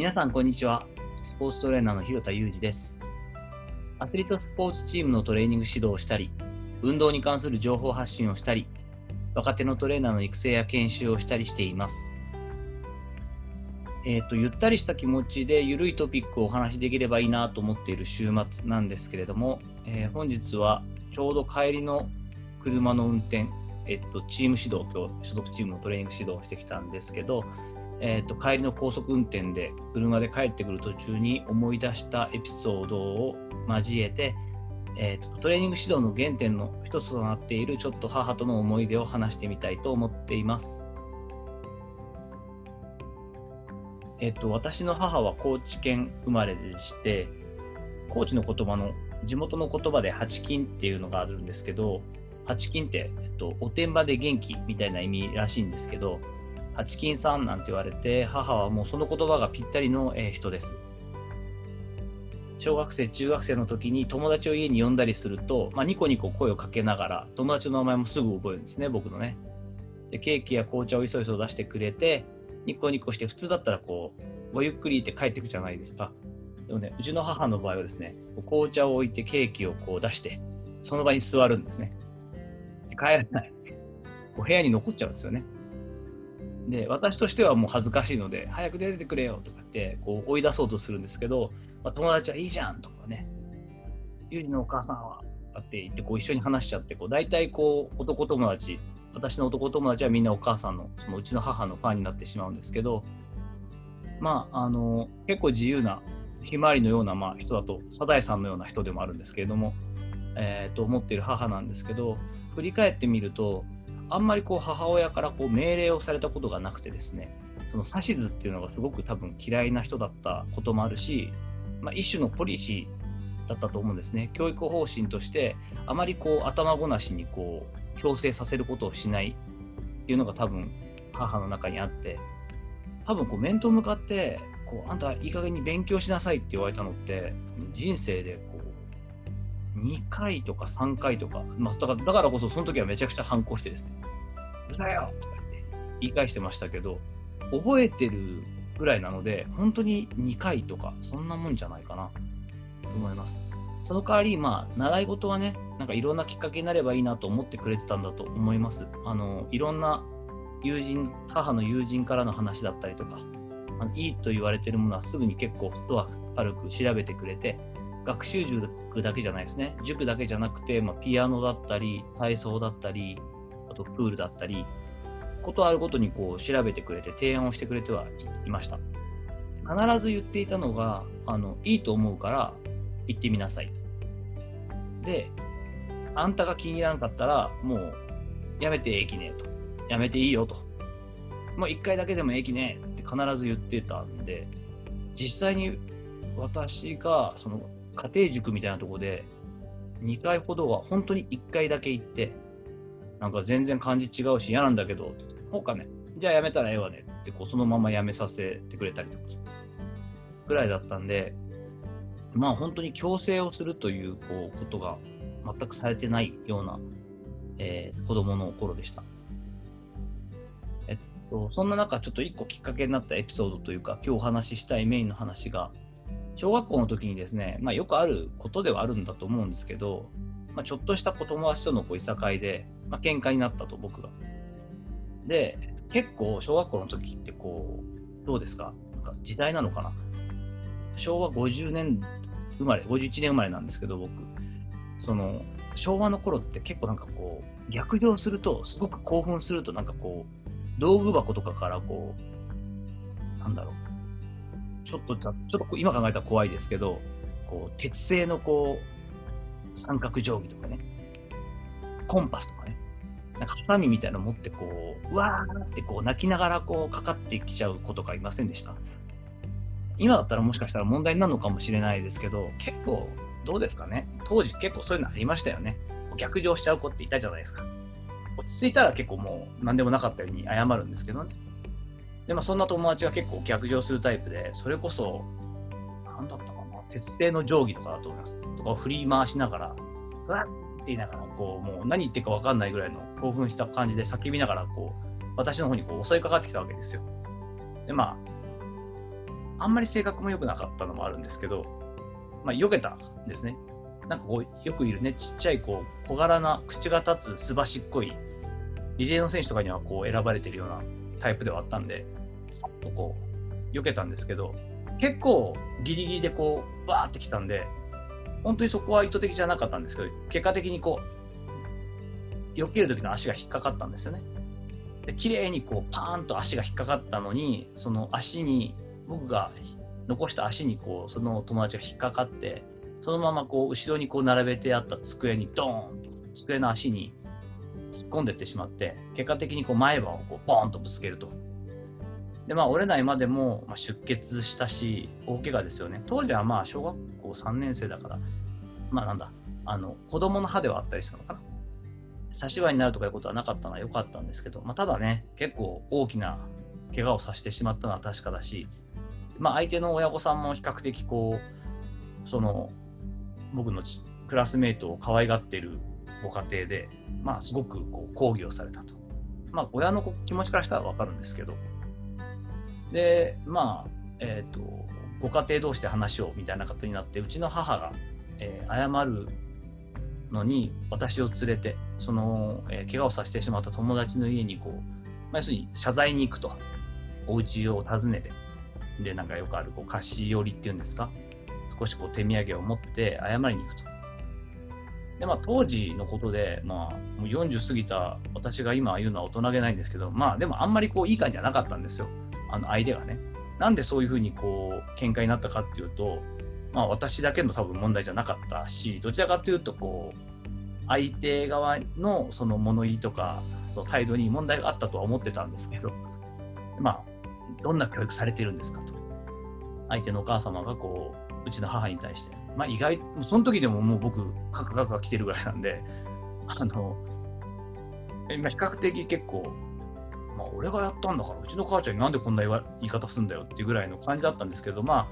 皆さん、こんにちは。スポーツトレーナーの広田裕二です。アスリートスポーツチームのトレーニング指導をしたり、運動に関する情報発信をしたり、若手のトレーナーの育成や研修をしたりしています。えっ、と、ゆったりした気持ちで緩いトピックをお話しできればいいなと思っている週末なんですけれども、えー本日はちょうど帰りの車の運転、えっと、チーム指導、今日所属チームのトレーニング指導をしてきたんですけど、えっと、帰りの高速運転で車で帰ってくる途中に思い出したエピソードを交えて、えっと、トレーニング指導の原点の一つとなっているちょっと母との思い出を話してみたいと思っています。えっと、私の母は高知県生まれでして、高知の言葉の地元の言葉で八金っていうのがあるんですけど、八金って、えっと、おてんばで元気みたいな意味らしいんですけど、八金さんなんて言われて、母はもうその言葉がぴったりの人です。小学生、中学生の時に友達を家に呼んだりすると、まあ、ニコニコ声をかけながら、友達の名前もすぐ覚えるんですね、僕のね。で、ケーキや紅茶をいそいそ出してくれて、ニコニコして、普通だったらこう、ごゆっくりって帰ってくじゃないですか。でもね、うちの母の場合はですね、紅茶を置いてケーキをこう出して、その場に座るんですね。で帰らない。こう部屋に残っちゃうんですよね。で、私としてはもう恥ずかしいので、早く出てくれよとかって、こう追い出そうとするんですけど、まあ、友達はいいじゃんとかね、ユージのお母さんはとかって言って、こう一緒に話しちゃって、こう大体こう男友達、私の男友達はみんなお母さんの、そのうちの母のファンになってしまうんですけど、まあ、あの、結構自由な、ひまわりのような、まあ、人だと、サザエさんのような人でもあるんですけれども、えーと思っている母なんですけど、振り返ってみると、あんまりこう母親からこう命令をされたことがなくてですね、その指図っていうのがすごく多分嫌いな人だったこともあるし、まあ、一種のポリシーだったと思うんですね。教育方針として、あまりこう頭ごなしにこう強制させることをしないっていうのが多分母の中にあって、多分こう面と向かって、こうあんたいい加減に勉強しなさいって言われたのって、人生でこう2回とか3回とか、まあ、だからだからこそその時はめちゃくちゃ反抗してですね、うるさいよって言い返してましたけど、覚えてるぐらいなので、本当に2回とか、そんなもんじゃないかなと思います。その代わり、まあ、習い事はね、なんかいろんなきっかけになればいいなと思ってくれてたんだと思います。あの、いろんな友人、母の友人からの話だったりとか、あのいいと言われてるものはすぐに結構フットワーク軽く調べてくれて、学習塾だけじゃないですね。塾だけじゃなくて、まあ、ピアノだったり、体操だったり、あとプールだったり、ことあるごとにこう調べてくれて提案をしてくれてはいました。必ず言っていたのが、あの、いいと思うから行ってみなさいと。で、あんたが気に入らんかったら、もうやめてええきねえと。やめていいよと。もう一回だけでもええきねえって必ず言ってたんで、実際に私がその家庭塾みたいなところで2回ほどは本当に1回だけ行って、なんか全然感じ違うし嫌なんだけど、ほかね、じゃあやめたらええわねってこうそのままやめさせてくれたりとか、ぐらいだったんで、まあ本当に強制をするというこうことが全くされてないような、えー子供の頃でした。えっと、そんな中、ちょっと一個きっかけになったエピソードというか、今日お話ししたいメインの話が、小学校の時にですね、まあ、よくあることではあるんだと思うんですけど、まあ、ちょっとした子友達とのこういさかいで、まあ、喧嘩になったと、僕が。で、結構小学校の時ってこう、どうですか？なんか時代なのかな？昭和50年生まれ、51年生まれなんですけど、僕。その、昭和の頃って結構なんかこう、逆上すると、すごく興奮すると、なんかこう、道具箱とかからこう、なんだろう、ちょっとちょっと今考えたら怖いですけど、こう鉄製のこう三角定規とかね、コンパスとかね、なんかハサミみたいなの持ってこう、うわーってこう泣きながらこうかかってきちゃう子とかいませんでした？今だったらもしかしたら問題になるのかもしれないですけど、結構どうですかね？当時結構そういうのありましたよね。逆上しちゃう子っていたじゃないですか。落ち着いたら結構もう何でもなかったように謝るんですけどね。で、まあそんな友達が結構逆上するタイプで、それこそ、なんだったかな、鉄製の定規とかだと思います。とかを振り回しながら、うわっ言いながら、こう、もう何言ってるか分かんないぐらいの興奮した感じで叫びながら、こう、私の方にこう襲いかかってきたわけですよ。で、まあ、あんまり性格も良くなかったのもあるんですけど、まあ、避けたんですね。なんかこう、よくいるね、ちっちゃいこう小柄な口が立つすばしっこい、リレーの選手とかにはこう選ばれてるようなタイプではあったんで、さっとこう、避けたんですけど、結構ギリギリでこう、バーってきたんで、本当にそこは意図的じゃなかったんですけど、結果的にこう、避ける時の足が引っかかったんですよね。で、綺麗にこう、パーンと足が引っかかったのに、その足に、僕が残した足にこう、その友達が引っかかって、そのままこう、後ろにこう並べてあった机にドーンと、机の足に突っ込んでいってしまって、結果的にこう前歯をこうボーンとぶつけると。で、まあ、折れないまでも、ま、出血したし、大怪我ですよね。当時はまあ、小学校3年生だから、まあなんだ、あの、子供の歯ではあったりしたのかな。差し歯になるとかいうことはなかったのは良かったんですけど、まあ、ただね、結構大きな怪我をさせてしまったのは確かだし、まあ、相手の親御さんも比較的こう、その、僕のクラスメートを可愛がっているご家庭で、まあ、すごくこう抗議をされたと。まあ、親の気持ちからしたらわかるんですけど、で、まあ、えっ、ー、と、ご家庭同士で話をみたいな形になって、うちの母が、えー、謝るのに私を連れて、その、えー、怪我をさせてしまった友達の家にこう、まあ、要するに謝罪に行くと。お家を訪ねて。で、なんかよくある、こう、菓子折りっていうんですか。少しこう手土産を持って謝りに行くと。で、まあ当時のことで、まあもう40過ぎた私が今言うのは大人げないんですけど、まあでもあんまりこういい感じじゃなかったんですよ。あの相手がね。なんでそういうふうにこう喧嘩になったかっていうと、まあ私だけの多分問題じゃなかったし、どちらかというとこう、相手側のその物言いとか、その態度に問題があったとは思ってたんですけど、まあ、どんな教育されてるんですかと。相手のお母様がこう、うちの母に対して。まあ意外、その時でももう僕、カクカクが来てるぐらいなんで、あの、今比較的結構、まあ、俺がやったんだから、うちの母ちゃんになんでこんな言い方すんだよっていうぐらいの感じだったんですけど、まあ、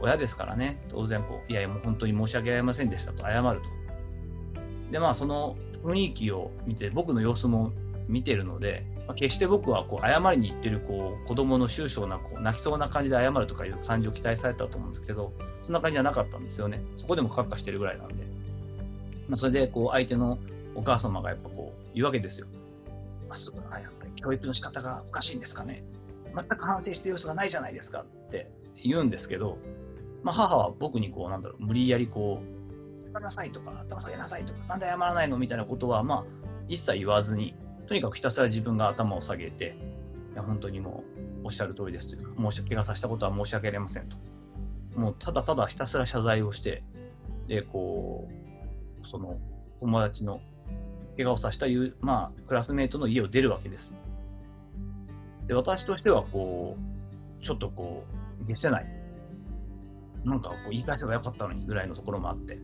親ですからね、当然こう、いやいや、もう本当に申し訳ありませんでしたと謝ると。で、まあ、その雰囲気を見て、僕の様子も見てるので、まあ、決して僕はこう謝りに行ってるこう子供の終章なこう泣きそうな感じで謝るとかいう感じを期待されたと思うんですけど、そんな感じじゃなかったんですよね。そこでもカッカしてるぐらいなんで。まあ、それでこう相手のお母様がやっぱこう言うわけですよ。まあ、そうだやっぱり教育の仕方がおかしいんですかね。全く反省してる様子がないじゃないですかって言うんですけど、まあ、母は僕にこう、なんだろう、無理やりこう、やなさいとか、頭下げなさいとか、なんで謝らないの？みたいなことは、まあ、一切言わずに、とにかくひたすら自分が頭を下げて、いや、本当にもう、おっしゃる通りですというか、申し訳がさせたことは申し訳ありませんと。もう、ただただひたすら謝罪をして、で、こう、その、友達の怪我をさせたいう、まあ、クラスメートの家を出るわけです。で、私としては、こう、ちょっとこう、消せない。なんかこう言い返せばよかったのにぐらいのところもあって、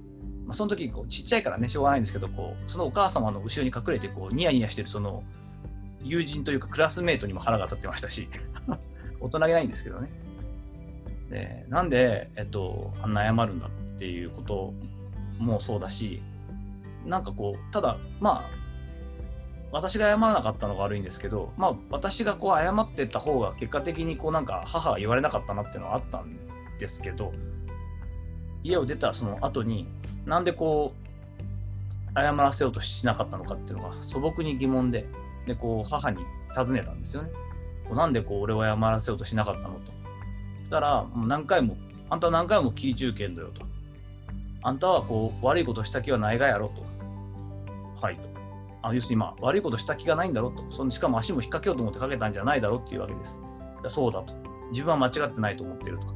まあ、その時こうちっちゃいからね、しょうがないんですけど、こうそのお母様の後ろに隠れてこうニヤニヤしてるその友人というかクラスメートにも腹が立ってましたし、大人げないんですけどね。で、なんで、えっと、あんな謝るんだっていうこともそうだし、なんかこう、ただ、まあ、私が謝らなかったのが悪いんですけど、まあ、私がこう謝ってた方が結果的にこうなんか母は言われなかったなっていうのはあったんですけど、家を出たその後に、なんでこう、謝らせようとしなかったのかっていうのが素朴に疑問で、で、こう、母に尋ねたんですよね。こうなんでこう、俺を謝らせようとしなかったのと。そしたら、もう何回も、あんたは何回も聞い中堅だよと。あんたはこう、悪いことした気はないがやろと。はいと。あ要するに、まあ、悪いことした気がないんだろうと。そのしかも足も引っ掛けようと思ってかけたんじゃないだろうっていうわけです。だそうだと。自分は間違ってないと思ってるとか。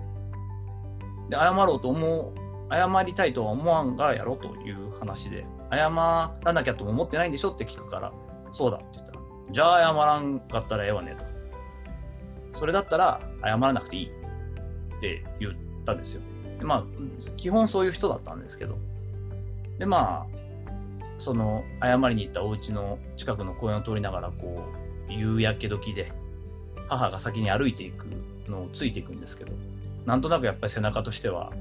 で、謝ろうと思う、謝りたいとは思わんがやろうという話で、謝らなきゃとも思ってないんでしょって聞くから、そうだって言ったら、じゃあ謝らんかったらええわねと。それだったら謝らなくていいって言ったんですよ。でまあ、基本そういう人だったんですけど。で、まあ、その謝りに行ったお家の近くの公園を通りながら、こう、夕焼け時で、母が先に歩いていくのをついていくんですけど、なんとなくやっぱり背中としては、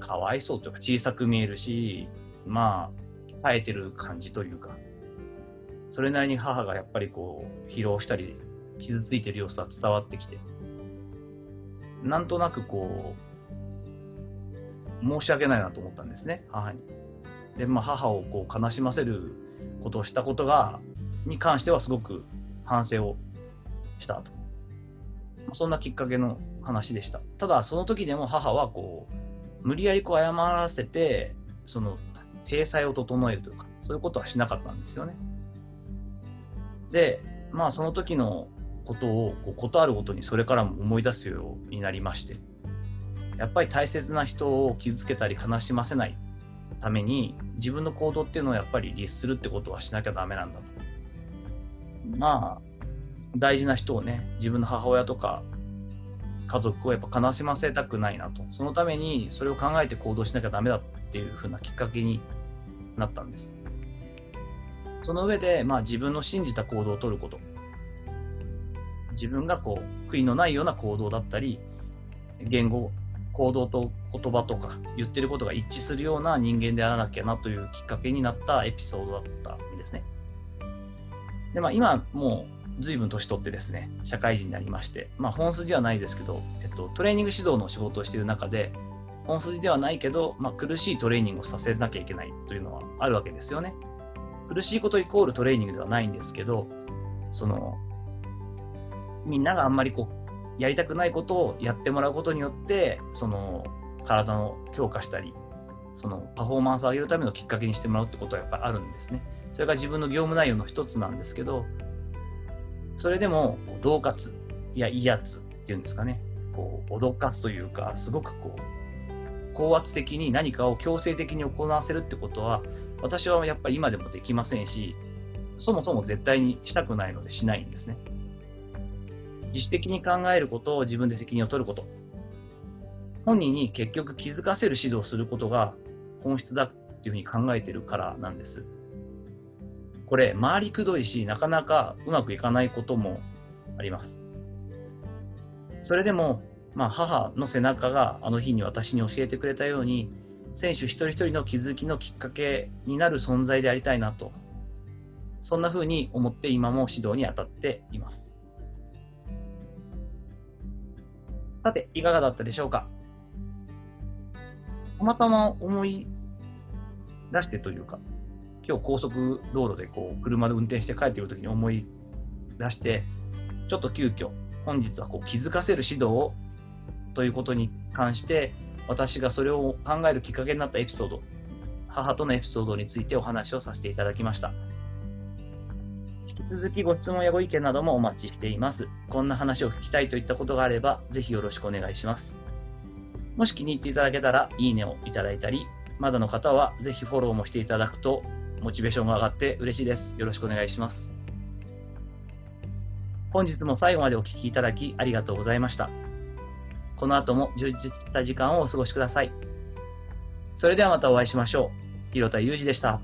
かわいそうというか小さく見えるし、まあ、耐えてる感じというか、それなりに母がやっぱりこう、疲労したり、傷ついてる様子は伝わってきて、なんとなくこう、申し訳ないなと思ったんですね、母に。で、まあ、母をこう悲しませることをしたことが、に関してはすごく反省をしたと。そんなきっかけの話でした。ただ、その時でも母はこう、無理やりこう謝らせて、その、体裁を整えるというか、そういうことはしなかったんですよね。で、まあ、その時のことを、こう、ことあるごとにそれからも思い出すようになりまして、やっぱり大切な人を傷つけたり悲しませないために、自分の行動っていうのをやっぱり律するってことはしなきゃダメなんだと。まあ、大事な人をね、自分の母親とか家族をやっぱ悲しませたくないなと。そのためにそれを考えて行動しなきゃダメだっていう風なきっかけになったんです。その上で、まあ自分の信じた行動をとること。自分がこう、悔いのないような行動だったり、言語、行動と言葉とか言ってることが一致するような人間であらなきゃなというきっかけになったエピソードだったんですね。で、まあ今もう随分年取ってですね、社会人になりまして、まあ、本筋はないですけど、えっと、トレーニング指導の仕事をしている中で、本筋ではないけど、まあ、苦しいトレーニングをさせなきゃいけないというのはあるわけですよね。苦しいことイコールトレーニングではないんですけど、その、みんながあんまりこう、やりたくないことをやってもらうことによって、その、体の強化したり、そのパフォーマンスを上げるためのきっかけにしてもらうってことはやっぱりあるんですね。それが自分の業務内容の一つなんですけど、それでも、恫喝いや威圧っていうんですかね、こう、脅かすというか、すごくこう、高圧的に何かを強制的に行わせるってことは、私はやっぱり今でもできませんし、そもそも絶対にしたくないのでしないんですね。自主的に考えることを自分で責任を取ること。本人に結局気づかせる指導をすることが本質だっていうふうに考えてるからなんです。これ、回りくどいし、なかなかうまくいかないこともあります。それでも、まあ、母の背中があの日に私に教えてくれたように、選手一人一人の気づきのきっかけになる存在でありたいなと、そんな風に思って今も指導に当たっています。さて、いかがだったでしょうか？たまたま思い出してというか、今日高速道路でこう車で運転して帰ってくるときに思い出して、ちょっと急遽本日はこう気づかせる指導をということに関して、私がそれを考えるきっかけになったエピソード、母とのエピソードについてお話をさせていただきました。引き続きご質問やご意見などもお待ちしています。こんな話を聞きたいといったことがあれば、ぜひよろしくお願いします。もし気に入っていただけたら、いいねをいただいたり、まだの方はぜひフォローもしていただくとモチベーションが上がって嬉しいです。よろしくお願いします。本日も最後までお聴きいただきありがとうございました。この後も充実した時間をお過ごしください。それではまたお会いしましょう。広田裕二でした。